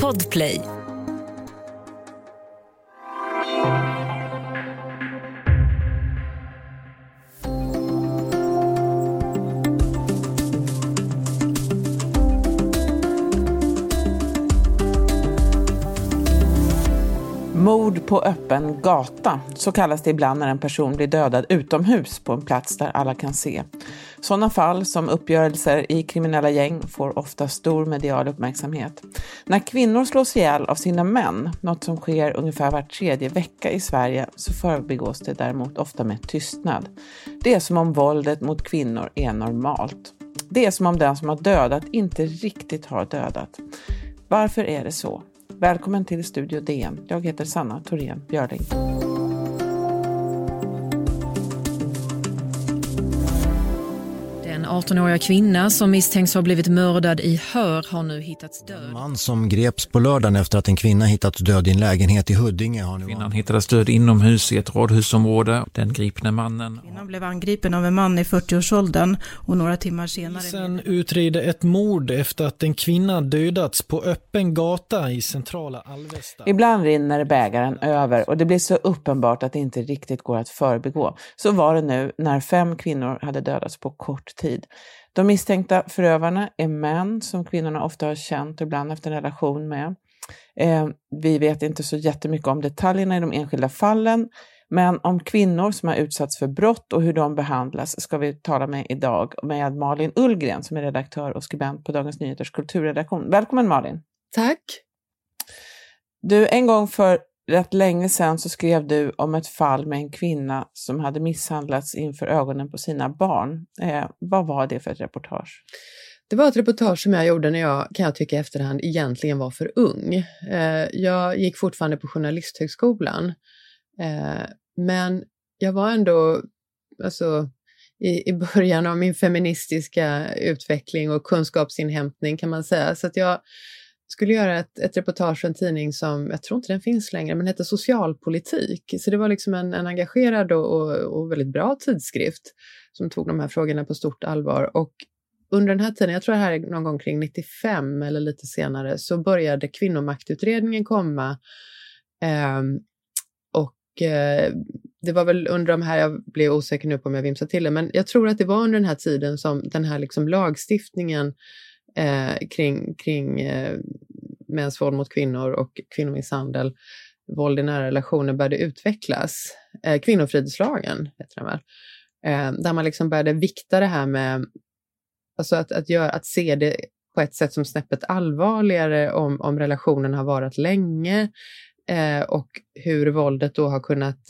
Podplay Mord på öppen gata, så kallas det ibland när en person blir dödad utomhus på en plats där alla kan se. Sådana fall som uppgörelser i kriminella gäng får ofta stor medial uppmärksamhet. När kvinnor slås ihjäl av sina män, något som sker ungefär var tredje vecka i Sverige, så förbigås det däremot ofta med tystnad. Det är som om våldet mot kvinnor är normalt. Det är som om den som har dödat inte riktigt har dödat. Varför är det så? Välkommen till Studio DN. Jag heter Sanna Thorén Björling. 18-åriga kvinna som misstänks ha blivit mördad i Hör har nu hittats död. En man som greps på lördagen efter att en kvinna hittats död i en lägenhet i Huddinge har nu... Kvinnan hittades död inomhus i ett radhusområde. Den gripne mannen... Kvinnan blev angripen av en man i 40-årsåldern och några timmar senare... Sen utreder ett mord efter att en kvinna dödats på öppen gata i centrala Alvesta. Ibland rinner bägaren över och det blir så uppenbart att det inte riktigt går att förbigå. Så var det nu när fem kvinnor hade dödats på kort tid tid. De misstänkta förövarna är män som kvinnorna ofta har känt och ibland haft en relation med. Eh, vi vet inte så jättemycket om detaljerna i de enskilda fallen, men om kvinnor som har utsatts för brott och hur de behandlas ska vi tala med idag med Malin Ullgren som är redaktör och skribent på Dagens Nyheters kulturredaktion. Välkommen Malin! Tack! Du, en gång för rätt länge sedan så skrev du om ett fall med en kvinna som hade misshandlats inför ögonen på sina barn. Eh, vad var det för ett reportage? Det var ett reportage som jag gjorde när jag, kan jag tycka i efterhand, egentligen var för ung. Eh, jag gick fortfarande på Journalisthögskolan. Eh, men jag var ändå, alltså, i, i början av min feministiska utveckling och kunskapsinhämtning kan man säga. Så att jag skulle göra ett, ett reportage för en tidning som, jag tror inte den finns längre, men hette Socialpolitik. Så det var liksom en, en engagerad och, och, och, väldigt bra tidskrift som tog de här frågorna på stort allvar. Och under den här tiden, jag tror det här är någon gång kring 95 eller lite senare, så började kvinnomaktutredningen komma. Eh, och eh, det var väl under de här, jag blev osäker nu på om jag vimsade till det, men jag tror att det var under den här tiden som den här liksom lagstiftningen eh, kring, kring eh, mäns våld mot kvinnor och kvinnomisshandel, våld i nära relationer började utvecklas. Eh, kvinnofridslagen heter den väl. Eh, där man liksom började vikta det här med, alltså att, att, göra, att se det på ett sätt som snäppet allvarligare om, om relationen har varit länge eh, och hur våldet då har kunnat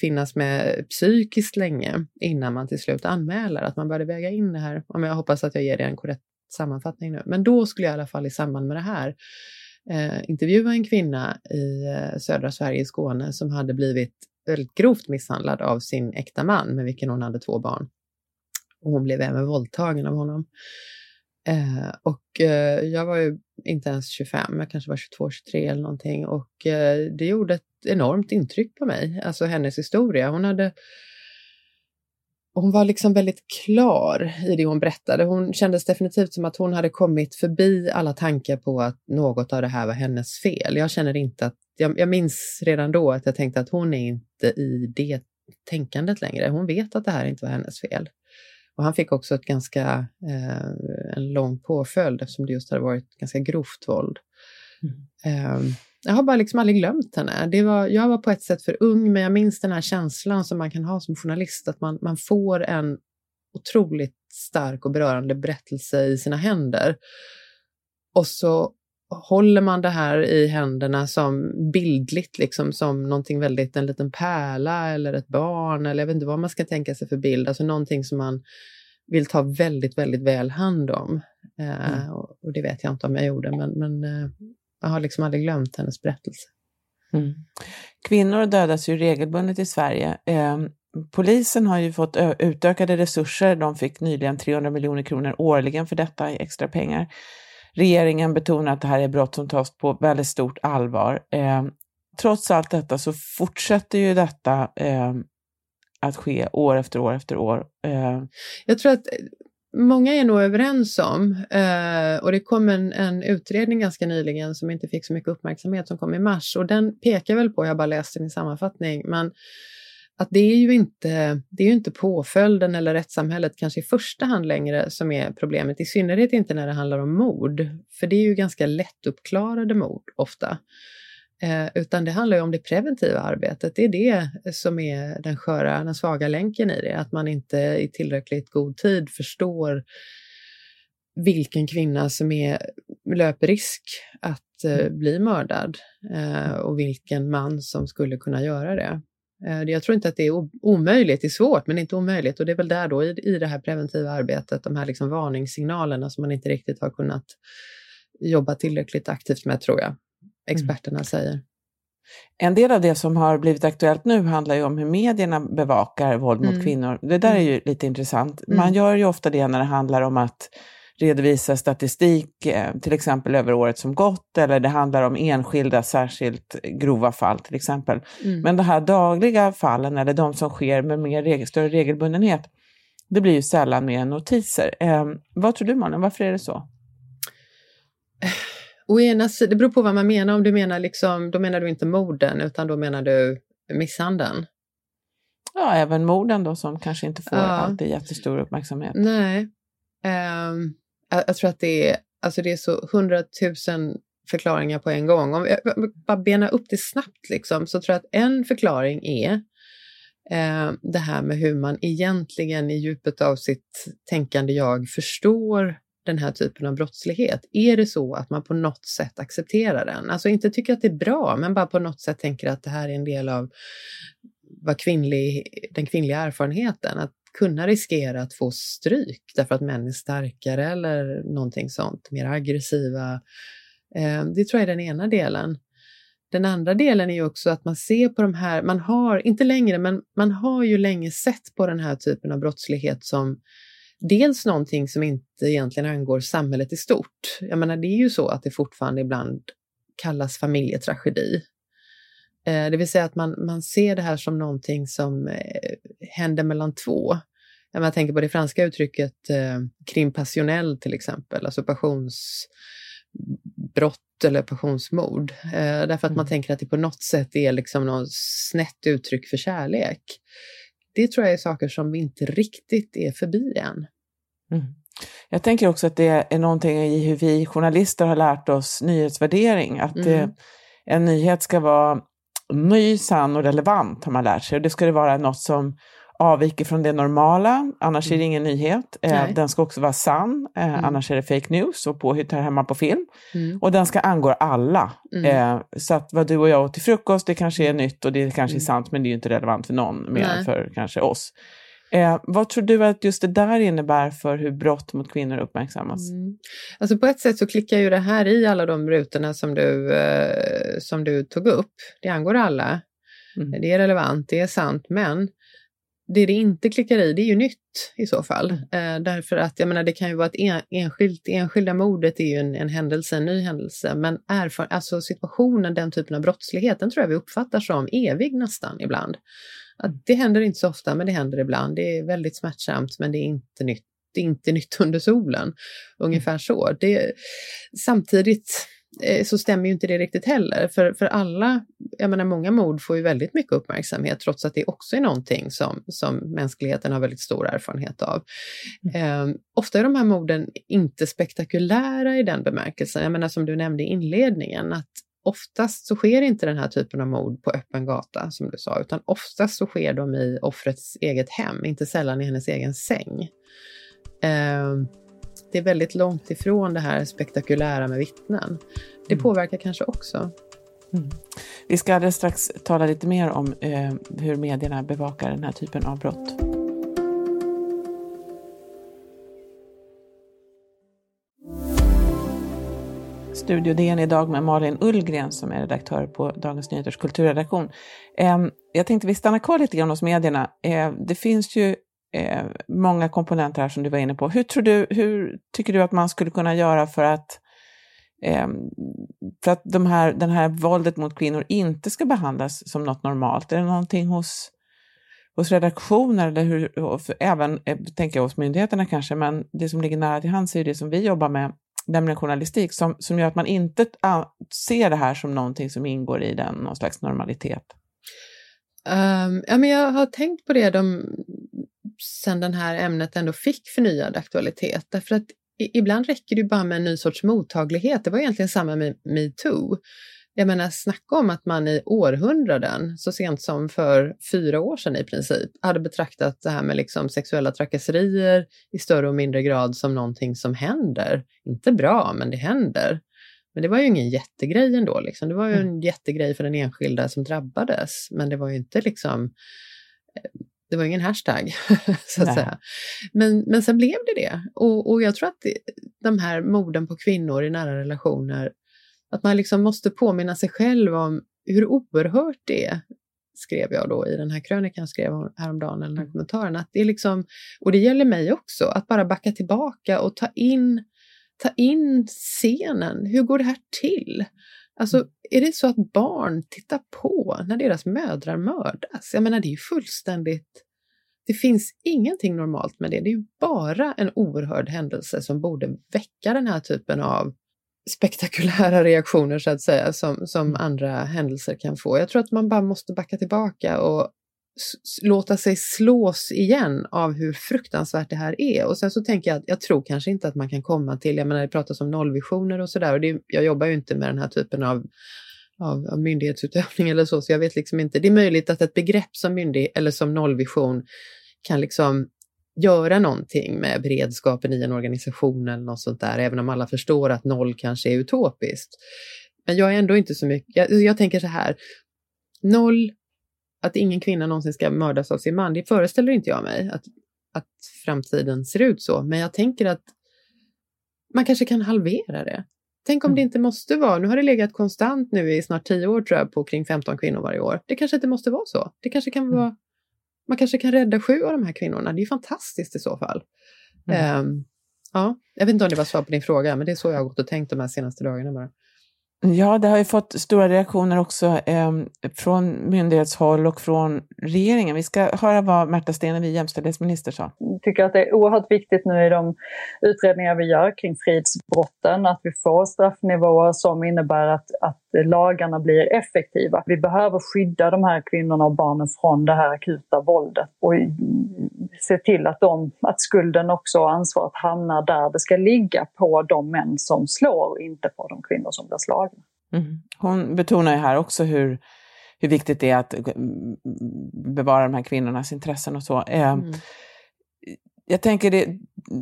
finnas med psykiskt länge innan man till slut anmäler. Att man började väga in det här. Om jag hoppas att jag ger dig en korrekt sammanfattning nu. Men då skulle jag i alla fall i samband med det här eh, intervjua en kvinna i eh, södra Sverige, i Skåne, som hade blivit väldigt grovt misshandlad av sin äkta man med vilken hon hade två barn. Och hon blev även våldtagen av honom. Eh, och eh, jag var ju inte ens 25, jag kanske var 22, 23 eller någonting. Och eh, det gjorde ett enormt intryck på mig, alltså hennes historia. Hon hade hon var liksom väldigt klar i det hon berättade. Hon kändes definitivt som att hon hade kommit förbi alla tankar på att något av det här var hennes fel. Jag känner inte att, jag, jag minns redan då att jag tänkte att hon är inte i det tänkandet längre. Hon vet att det här inte var hennes fel. Och han fick också ett ganska, eh, en lång påföljd eftersom det just hade varit ganska grovt våld. Mm. Eh, jag har bara liksom aldrig glömt henne. Det var, jag var på ett sätt för ung, men jag minns den här känslan som man kan ha som journalist, att man, man får en otroligt stark och berörande berättelse i sina händer. Och så håller man det här i händerna som bildligt, liksom som någonting väldigt, en liten pärla eller ett barn eller jag vet inte vad man ska tänka sig för bild, alltså någonting som man vill ta väldigt, väldigt väl hand om. Eh, mm. och, och, det vet jag inte om jag gjorde, men, men eh, jag har liksom aldrig glömt hennes berättelse. Mm. Kvinnor dödas ju regelbundet i Sverige. Eh, polisen har ju fått utökade resurser. De fick nyligen 300 miljoner kronor årligen för detta i extra pengar. Regeringen betonar att det här är brott som tas på väldigt stort allvar. Eh, trots allt detta så fortsätter ju detta eh, att ske år efter år efter år. Jag tror att många är nog överens om, eh, och det kom en, en, utredning ganska nyligen som inte fick så mycket uppmärksamhet som kom i mars och den pekar väl på, jag har bara läst den i sammanfattning, men att det är ju inte, det är ju inte påföljden eller rättssamhället kanske i första hand längre som är problemet, i synnerhet inte när det handlar om mord, för det är ju ganska lättuppklarade mord ofta. Eh, utan det handlar ju om det preventiva arbetet. Det är det som är den sköra, den svaga länken i det. Att man inte i tillräckligt god tid förstår vilken kvinna som är, löper risk att eh, mm. bli mördad eh, och vilken man som skulle kunna göra det. Eh, jag tror inte att det är omöjligt, det är svårt men inte omöjligt och det är väl där då i, i det här preventiva arbetet, de här liksom varningssignalerna som man inte riktigt har kunnat jobba tillräckligt aktivt med tror jag experterna mm. säger. En del av det som har blivit aktuellt nu handlar ju om hur medierna bevakar våld mot mm. kvinnor. Det där är mm. ju lite intressant. Man mm. gör ju ofta det när det handlar om att redovisa statistik, eh, till exempel över året som gått, eller det handlar om enskilda särskilt grova fall till exempel. Mm. Men de här dagliga fallen, eller de som sker med mer reg större regelbundenhet, det blir ju sällan mer notiser. Eh, vad tror du Malin, varför är det så? Å ena sidan, det beror på vad man menar. Om du menar liksom, då menar du inte morden, utan då menar du misshandeln. Ja, även morden då som kanske inte får ja. alltid jättestor uppmärksamhet. Nej. Um, jag, jag, tror att det är, alltså det är så hundratusen förklaringar på en gång. Om jag bara bena upp det snabbt liksom, så tror jag att en förklaring är eh, det här med hur man egentligen i djupet av sitt tänkande jag förstår den här typen av brottslighet? Är det så att man på något sätt accepterar den? Alltså inte tycker att det är bra, men bara på något sätt tänker att det här är en del av vad kvinnlig, den kvinnliga erfarenheten. Att kunna riskera att få stryk därför att män är starkare eller någonting sånt, mer aggressiva. Eh, det tror jag är den ena delen. Den andra delen är ju också att man ser på de här, man har, inte längre, men man har ju länge sett på den här typen av brottslighet som dels någonting som inte egentligen angår samhället i stort. Jag menar, det är ju så att det fortfarande ibland kallas familjetragedi. Eh, det vill säga att man, man ser det här som någonting som eh, händer mellan två. Jag tänker på det franska uttrycket eh, crime passionnel till exempel, alltså passionsbrott eller passionsmord. Eh, därför att mm. man tänker att det på något sätt är liksom något snett uttryck för kärlek. Det tror jag är saker som vi inte riktigt är förbi än. Mm. Jag tänker också att det är någonting i hur vi journalister har lärt oss nyhetsvärdering. Att mm. det, en nyhet ska vara ny, sann och relevant har man lärt sig. Och det ska det vara något som avviker från det normala, annars mm. är det mm. ingen nyhet. Eh, den ska också vara sann, eh, mm. annars är det fake news och påhitt här hemma på film. Mm. Och den ska angå alla. Mm. Eh, så att vad du och jag åt till frukost, det kanske är nytt och det kanske är mm. sant, men det är ju inte relevant för någon mer än för kanske oss. Eh, vad tror du att just det där innebär för hur brott mot kvinnor uppmärksammas? Mm. Alltså på ett sätt så klickar ju det här i alla de rutorna som du, eh, som du tog upp. Det angår alla. Mm. Det är relevant, det är sant, men det det inte klickar i, det är ju nytt i så fall. Mm. Eh, därför att jag menar, det kan ju vara ett en, enskilt, enskilda mordet är ju en, en händelse, en ny händelse, men erfar, alltså situationen, den typen av brottslighet, den tror jag vi uppfattar som evig nästan ibland. Att det händer inte så ofta, men det händer ibland. Det är väldigt smärtsamt, men det är inte nytt. Det är inte nytt under solen. Ungefär så. Det, samtidigt så stämmer ju inte det riktigt heller. För, för alla, jag menar många mord får ju väldigt mycket uppmärksamhet trots att det också är någonting som, som mänskligheten har väldigt stor erfarenhet av. Mm. Eh, ofta är de här morden inte spektakulära i den bemärkelsen. Jag menar som du nämnde i inledningen, att oftast så sker inte den här typen av mord på öppen gata, som du sa, utan oftast så sker de i offrets eget hem, inte sällan i hennes egen säng. Eh, det är väldigt långt ifrån det här spektakulära med vittnen. Det mm. påverkar kanske också. Mm. Vi ska alldeles strax tala lite mer om eh, hur medierna bevakar den här typen av brott. Studio DN idag med Malin Ullgren som är redaktör på Dagens Nyheters kulturredaktion. Jag tänkte vi stannar kvar lite grann hos medierna. Det finns ju eh, många komponenter här som du var inne på. Hur, tror du, hur tycker du att man skulle kunna göra för att, eh, för att de här, den här våldet mot kvinnor inte ska behandlas som något normalt? Är det någonting hos hos redaktioner, eller hur, även eh, tänker jag hos myndigheterna kanske, men det som ligger nära till hands är det som vi jobbar med, nämligen journalistik, som, som gör att man inte ah, ser det här som någonting som ingår i den, någon slags normalitet. Um, ja, men jag har tänkt på det de, sen det här ämnet ändå fick förnyad aktualitet, därför att ibland räcker det bara med en ny sorts mottaglighet. Det var egentligen samma med metoo. Jag menar, snacka om att man i århundraden, så sent som för fyra år sedan i princip, hade betraktat det här med liksom sexuella trakasserier i större och mindre grad som någonting som händer. Inte bra, men det händer. Men det var ju ingen jättegrej ändå. Liksom. Det var ju en mm. jättegrej för den enskilda som drabbades, men det var ju inte liksom eh, det var ingen hashtag, så att Nej. säga. Men, men sen blev det det. Och, och jag tror att de här morden på kvinnor i nära relationer att man liksom måste påminna sig själv om hur oerhört det är, skrev jag då i den här krönikan jag skrev häromdagen, eller den här mm. kommentaren, att det är liksom, och det gäller mig också, att bara backa tillbaka och ta in, ta in scenen. Hur går det här till? Alltså, mm. är det så att barn tittar på när deras mödrar mördas? Jag menar, det är ju fullständigt... Det finns ingenting normalt med det. Det är ju bara en oerhörd händelse som borde väcka den här typen av spektakulära reaktioner så att säga som, som mm. andra händelser kan få. Jag tror att man bara måste backa tillbaka och låta sig slås igen av hur fruktansvärt det här är. Och sen så tänker jag att jag tror kanske inte att man kan komma till, jag menar det pratas om nollvisioner och sådär och det, jag jobbar ju inte med den här typen av, av, av myndighetsutövning eller så, så jag vet liksom inte. Det är möjligt att ett begrepp som myndighet eller som nollvision kan liksom göra någonting med beredskapen i en organisation eller något sånt där, även om alla förstår att noll kanske är utopiskt. Men jag är ändå inte så mycket, jag, jag tänker så här, noll, att ingen kvinna någonsin ska mördas av sin man, det föreställer inte jag mig att, att framtiden ser ut så, men jag tänker att man kanske kan halvera det. Tänk om mm. det inte måste vara, nu har det legat konstant nu i snart tio år tror jag på kring 15 kvinnor varje år. Det kanske inte måste vara så. Det kanske kan vara man kanske kan rädda sju av de här kvinnorna. Det är fantastiskt i så fall. Mm. Um, ja, jag vet inte om det var svar på din fråga, men det är så jag har gått och tänkt de här senaste dagarna bara. Ja, det har ju fått stora reaktioner också eh, från myndighetshåll och från regeringen. Vi ska höra vad Märta Stenevi, jämställdhetsminister, sa. Jag tycker att det är oerhört viktigt nu i de utredningar vi gör kring fridsbrotten att vi får straffnivåer som innebär att, att lagarna blir effektiva. Vi behöver skydda de här kvinnorna och barnen från det här akuta våldet och se till att, de, att skulden också och ansvaret hamnar där det ska ligga på de män som slår och inte på de kvinnor som blir slagna. Mm. Hon betonar ju här också hur, hur viktigt det är att bevara de här kvinnornas intressen och så. Eh, mm. Jag tänker det,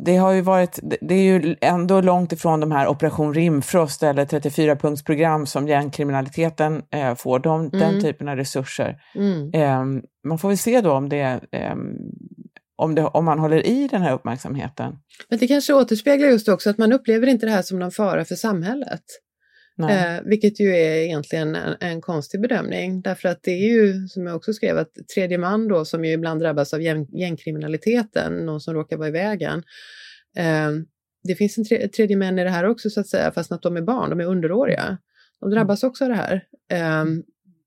det har ju varit, det är ju ändå långt ifrån de här Operation Rimfrost eller 34-punktsprogram som gängkriminaliteten eh, får, de, mm. den typen av resurser. Mm. Eh, man får väl se då om det, eh, om, det, om man håller i den här uppmärksamheten. Men det kanske återspeglar just också att man upplever inte det här som någon fara för samhället. Eh, vilket ju är egentligen en, en, konstig bedömning därför att det är ju, som jag också skrev, att tredje man då som ju ibland drabbas av gäng, gängkriminaliteten, någon som råkar vara i vägen. Eh, det finns en tre, tredje män i det här också så att säga, fast att de är barn, de är underåriga. De drabbas också av det här. Eh,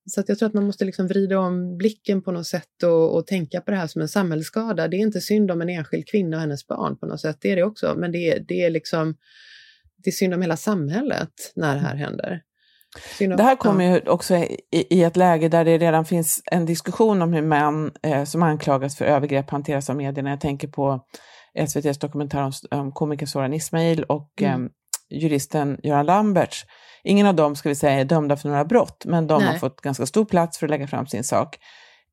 så jag tror att man måste liksom vrida om blicken på något sätt och, och, tänka på det här som en samhällsskada. Det är inte synd om en enskild kvinna och hennes barn på något sätt, det är det också, men det, det är liksom det är synd om hela samhället när det här händer. Det här kommer ju också i, i, ett läge där det redan finns en diskussion om hur män eh, som anklagas för övergrepp hanteras av medierna. Jag tänker på SVTs dokumentär om, om komikern Soran Ismail och mm. eh, juristen Göran Lamberts. Ingen av dem ska vi säga är dömda för några brott, men de Nej. har fått ganska stor plats för att lägga fram sin sak.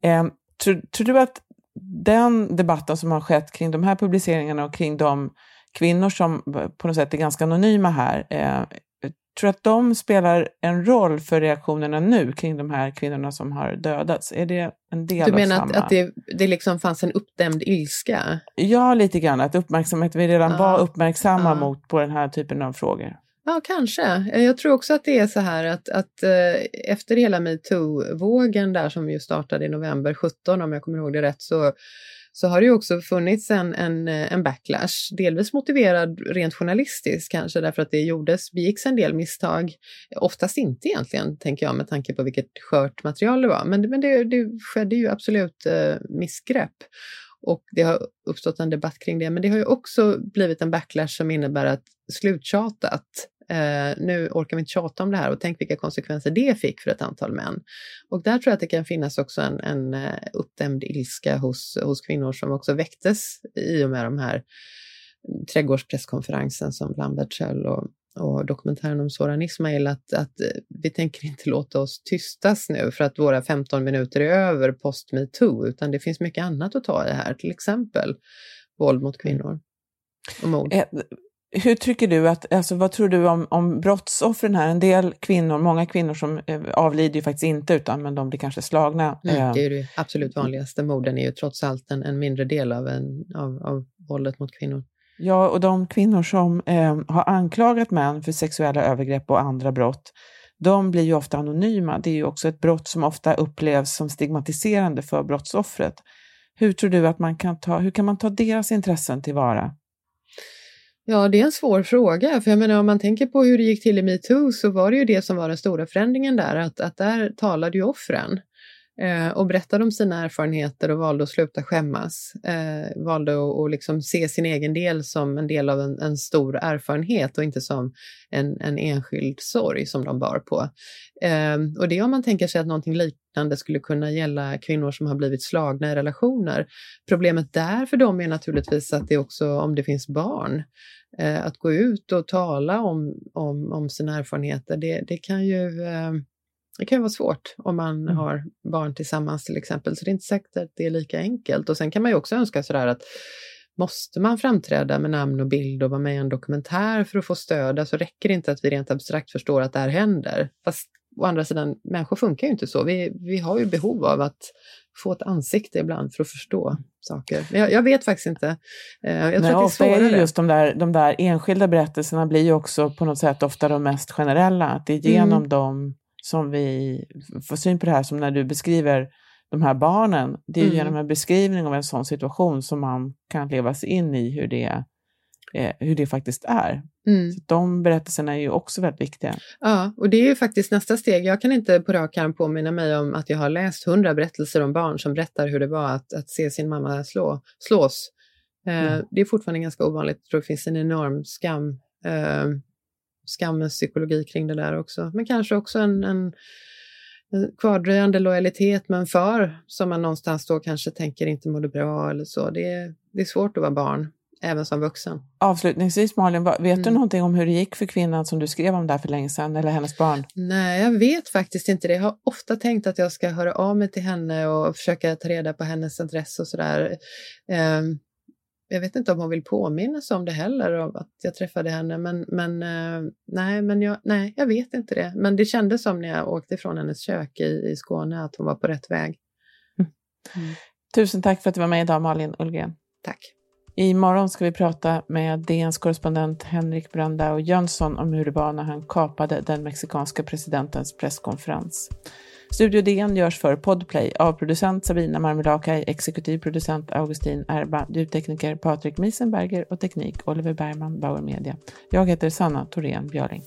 Eh, tror, tror, du att den debatten som har skett kring de här publiceringarna och kring de kvinnor som på något sätt är ganska anonyma här, eh, tror att de spelar en roll för reaktionerna nu kring de här kvinnorna som har dödats? Är det en del Du menar av samma? att, att det, det liksom fanns en uppdämd ilska? Ja, lite grann. Att uppmärksamhet, vi redan ja. var uppmärksamma ja. mot på den här typen av frågor. Ja, kanske. Eh, jag tror också att det är så här att, att eh, efter hela metoo-vågen där som ju startade i november 17, om jag kommer ihåg det rätt, så så har det ju också funnits en, en, eh, en backlash, delvis motiverad rent journalistiskt kanske, därför att det gjordes, begicks en del misstag, oftast inte egentligen, tänker jag, med tanke på vilket skört material det var, men, men det, det skedde ju absolut eh, missgrepp och det har uppstått en debatt kring det. Men det har ju också blivit en backlash som innebär att sluttjatat, eh, nu orkar vi inte tjata om det här och tänk vilka konsekvenser det fick för ett antal män. Och där tror jag att det kan finnas också en, en eh, uppdämd ilska hos, hos kvinnor som också väcktes i och med de här mm, trädgårdspresskonferensen som Lambert höll och och dokumentären om Soran Ismail att, att eh, vi tänker inte låta oss tystas nu för att våra 15 minuter är över post metoo, utan det finns mycket annat att ta i här, till exempel våld mot kvinnor och mord. Eh, Eh, hur tycker du att, alltså vad tror du om, om brottsoffren här? En del kvinnor, många kvinnor som eh, avlider ju faktiskt inte utan men de blir kanske slagna. Nej, det är det absolut vanligaste. Morden är ju trots allt en, en mindre del av, en, av, av våldet mot kvinnor. Ja, och de kvinnor som eh, har anklagat män för sexuella övergrepp och andra brott, de blir ju ofta anonyma. Det är ju också ett brott som ofta upplevs som stigmatiserande för brottsoffret. Hur tror du att man kan ta, hur kan man ta deras intressen tillvara? Ja, det är en svår fråga, för jag menar om man tänker på hur det gick till i metoo så var det ju det som var den stora förändringen där, att, att där talade ju offren. Eh, och berättade om sina erfarenheter och valde att sluta skämmas. Eh, valde att och liksom se sin egen del som en del av en, en, stor erfarenhet och inte som en, en enskild sorg som de bar på. Eh, och det om man tänker sig att någonting liknande skulle kunna gälla kvinnor som har blivit slagna i relationer. Problemet där för dem är naturligtvis att det också, om det finns barn, eh, att gå ut och tala om, om, om sina erfarenheter, det, det kan ju eh, det kan vara svårt om man mm. har barn tillsammans till exempel, så det är inte säkert att det är lika enkelt. Och sen kan man ju också önska sådär att måste man framträda med namn och bild och vara med i en dokumentär för att få stöd? Alltså räcker det inte att vi rent abstrakt förstår att det här händer? Fast å andra sidan, människor funkar ju inte så. Vi, vi har ju behov av att få ett ansikte ibland för att förstå saker. Jag, jag vet faktiskt inte. Eh, jag tror Nej, att det är svårare. Är just de där, de där enskilda berättelserna blir ju också på något sätt ofta de mest generella. Att det är genom mm. dem som vi får syn på det här, som när du beskriver de här barnen. Det är mm. genom en beskrivning av en sån situation som man kan leva sig in i hur det, eh, hur det faktiskt är. Mm. Så de berättelserna är ju också väldigt viktiga. Ja, och det är ju faktiskt nästa steg. Jag kan inte på rak arm påminna mig om att jag har läst hundra berättelser om barn som berättar hur det var att, att se sin mamma slå, slås. Eh, mm. Det är fortfarande ganska ovanligt. Jag tror det finns en enorm skam eh, skammens psykologi kring det där också. Men kanske också en, en, en kvardröjande lojalitet med en far som man någonstans då kanske tänker inte mådde bra eller så. Det är, det är svårt att vara barn, även som vuxen. Avslutningsvis Malin, vet mm. du någonting om hur det gick för kvinnan som du skrev om där för länge sedan, eller hennes barn? Nej, jag vet faktiskt inte det. Jag har ofta tänkt att jag ska höra av mig till henne och försöka ta reda på hennes adress och sådär. Um, jag vet inte om hon vill påminnas om det heller, om att jag träffade henne, men, men, eh, nej, men jag, nej, jag vet inte det. Men det kändes som när jag åkte från hennes kök i, i Skåne att hon var på rätt väg. Mm. Mm. Tusen tack för att du var med idag, Malin Ullgren. Tack. Imorgon ska vi prata med DNs korrespondent Henrik Brandao Jönsson om hur det var när han kapade den mexikanska presidentens presskonferens. Studio DN görs för Podplay av producent Sabina Marmelakai, exekutiv producent Augustin Erba, ljudtekniker Patrik Miesenberger och teknik Oliver Bergman, Bauer Media. Jag heter Sanna Thorén Björling.